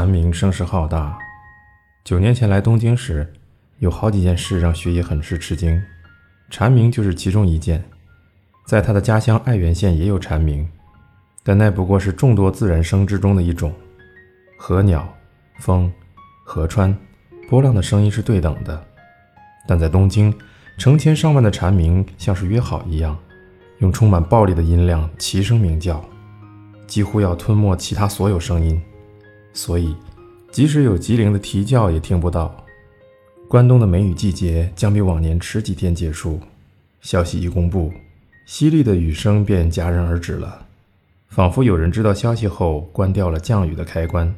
蝉鸣声势浩大。九年前来东京时，有好几件事让雪野很是吃惊，蝉鸣就是其中一件。在他的家乡爱媛县也有蝉鸣，但那不过是众多自然声之中的一种。和鸟、风、河川、波浪的声音是对等的，但在东京，成千上万的蝉鸣像是约好一样，用充满暴力的音量齐声鸣叫，几乎要吞没其他所有声音。所以，即使有吉林的啼叫也听不到。关东的梅雨季节将比往年迟几天结束。消息一公布，淅沥的雨声便戛然而止了，仿佛有人知道消息后关掉了降雨的开关。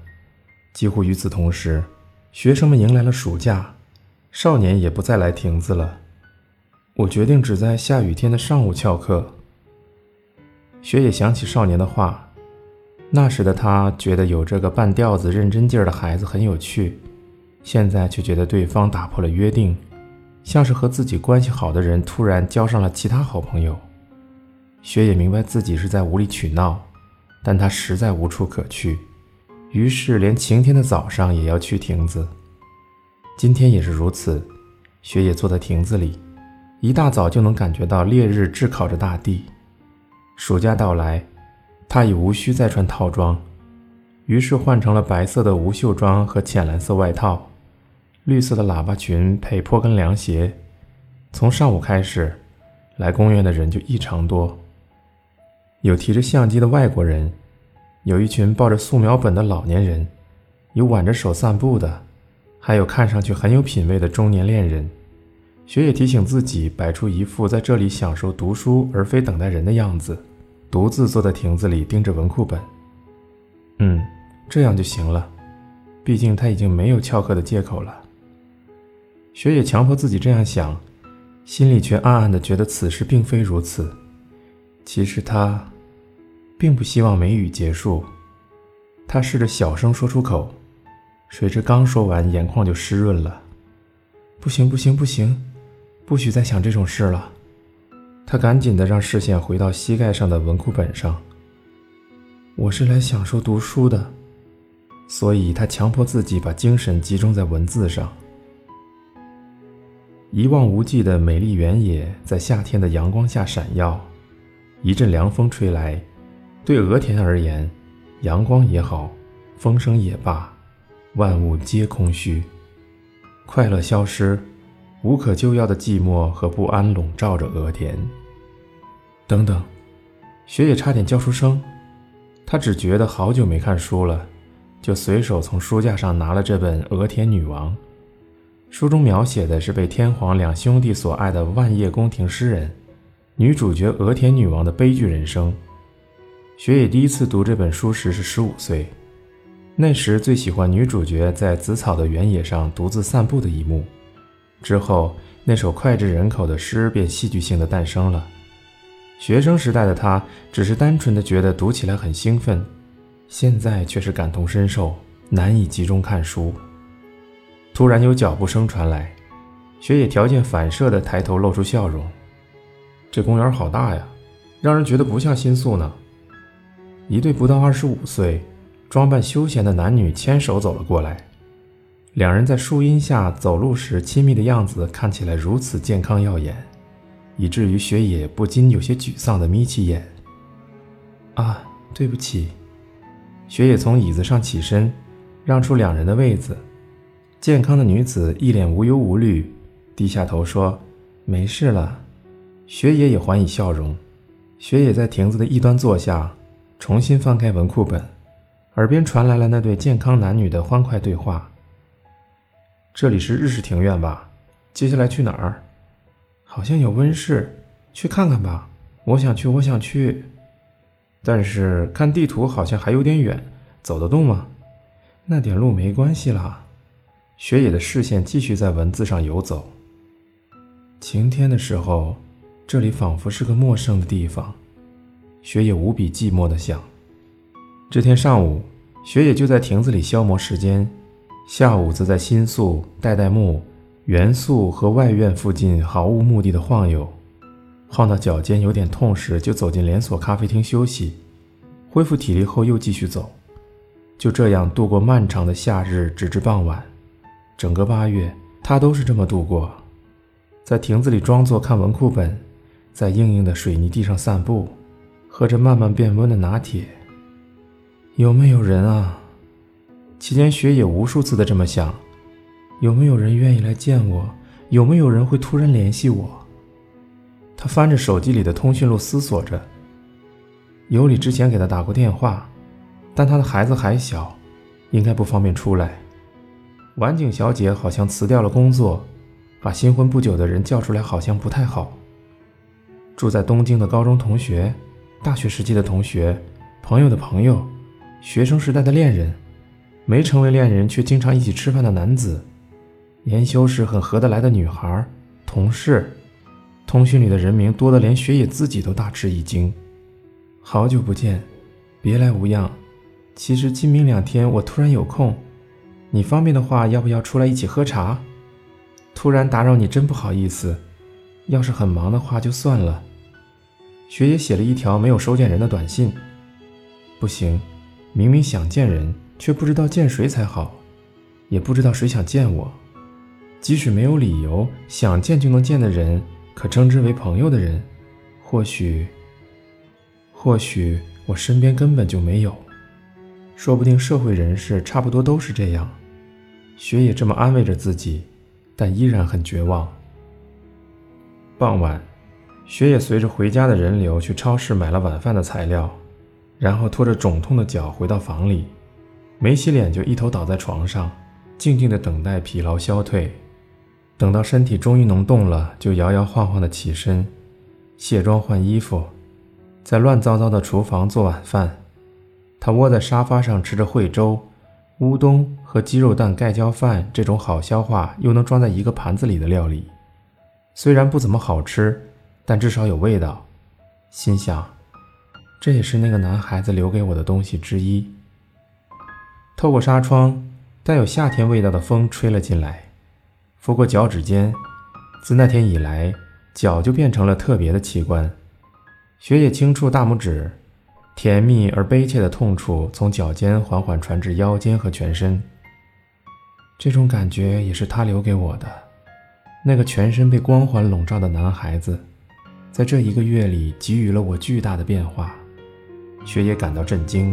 几乎与此同时，学生们迎来了暑假，少年也不再来亭子了。我决定只在下雨天的上午翘课。雪野想起少年的话。那时的他觉得有这个半吊子认真劲儿的孩子很有趣，现在却觉得对方打破了约定，像是和自己关系好的人突然交上了其他好朋友。雪也明白自己是在无理取闹，但他实在无处可去，于是连晴天的早上也要去亭子。今天也是如此，雪野坐在亭子里，一大早就能感觉到烈日炙烤着大地。暑假到来。他已无需再穿套装，于是换成了白色的无袖装和浅蓝色外套，绿色的喇叭裙配坡跟凉鞋。从上午开始，来公园的人就异常多，有提着相机的外国人，有一群抱着素描本的老年人，有挽着手散步的，还有看上去很有品味的中年恋人。雪野提醒自己，摆出一副在这里享受读书而非等待人的样子。独自坐在亭子里盯着文库本，嗯，这样就行了。毕竟他已经没有翘课的借口了。雪野强迫自己这样想，心里却暗暗的觉得此事并非如此。其实他并不希望梅雨结束。他试着小声说出口，谁知刚说完，眼眶就湿润了。不行，不行，不行，不许再想这种事了。他赶紧的让视线回到膝盖上的文库本上。我是来享受读书的，所以他强迫自己把精神集中在文字上。一望无际的美丽原野在夏天的阳光下闪耀，一阵凉风吹来，对鹅田而言，阳光也好，风声也罢，万物皆空虚，快乐消失。无可救药的寂寞和不安笼罩着鹅田。等等，雪野差点叫出声。他只觉得好久没看书了，就随手从书架上拿了这本《鹅田女王》。书中描写的是被天皇两兄弟所爱的万叶宫廷诗人，女主角鹅田女王的悲剧人生。雪野第一次读这本书时是十五岁，那时最喜欢女主角在紫草的原野上独自散步的一幕。之后，那首脍炙人口的诗便戏剧性的诞生了。学生时代的他只是单纯的觉得读起来很兴奋，现在却是感同身受，难以集中看书。突然有脚步声传来，雪野条件反射的抬头露出笑容。这公园好大呀，让人觉得不像新宿呢。一对不到二十五岁、装扮休闲的男女牵手走了过来。两人在树荫下走路时亲密的样子看起来如此健康耀眼，以至于雪野不禁有些沮丧地眯起眼。啊，对不起。雪野从椅子上起身，让出两人的位子。健康的女子一脸无忧无虑，低下头说：“没事了。”雪野也还以笑容。雪野在亭子的一端坐下，重新翻开文库本，耳边传来了那对健康男女的欢快对话。这里是日式庭院吧？接下来去哪儿？好像有温室，去看看吧。我想去，我想去。但是看地图好像还有点远，走得动吗？那点路没关系啦。雪野的视线继续在文字上游走。晴天的时候，这里仿佛是个陌生的地方。雪野无比寂寞地想。这天上午，雪野就在亭子里消磨时间。下午则在新宿、代代木、元素和外院附近毫无目的的晃悠，晃到脚尖有点痛时，就走进连锁咖啡厅休息，恢复体力后又继续走。就这样度过漫长的夏日，直至傍晚。整个八月，他都是这么度过，在亭子里装作看文库本，在硬硬的水泥地上散步，喝着慢慢变温的拿铁。有没有人啊？期间，雪野无数次的这么想：有没有人愿意来见我？有没有人会突然联系我？他翻着手机里的通讯录，思索着。尤里之前给他打过电话，但他的孩子还小，应该不方便出来。晚景小姐好像辞掉了工作，把新婚不久的人叫出来好像不太好。住在东京的高中同学、大学时期的同学、朋友的朋友、学生时代的恋人、没成为恋人却经常一起吃饭的男子、研修时很合得来的女孩、同事。通讯里的人名多得连雪野自己都大吃一惊。好久不见，别来无恙。其实今明两天我突然有空，你方便的话，要不要出来一起喝茶？突然打扰你，真不好意思。要是很忙的话，就算了。雪野写了一条没有收件人的短信。不行，明明想见人，却不知道见谁才好，也不知道谁想见我。即使没有理由，想见就能见的人。可称之为朋友的人，或许，或许我身边根本就没有，说不定社会人士差不多都是这样。雪也这么安慰着自己，但依然很绝望。傍晚，雪也随着回家的人流去超市买了晚饭的材料，然后拖着肿痛的脚回到房里，没洗脸就一头倒在床上，静静的等待疲劳消退。等到身体终于能动了，就摇摇晃晃地起身，卸妆换衣服，在乱糟糟的厨房做晚饭。他窝在沙发上吃着惠州、乌冬和鸡肉蛋盖浇饭这种好消化又能装在一个盘子里的料理。虽然不怎么好吃，但至少有味道。心想，这也是那个男孩子留给我的东西之一。透过纱窗，带有夏天味道的风吹了进来。拂过脚趾尖，自那天以来，脚就变成了特别的器官。血液轻触大拇指，甜蜜而悲切的痛楚从脚尖缓缓传至腰间和全身。这种感觉也是他留给我的。那个全身被光环笼罩的男孩子，在这一个月里给予了我巨大的变化。血液感到震惊。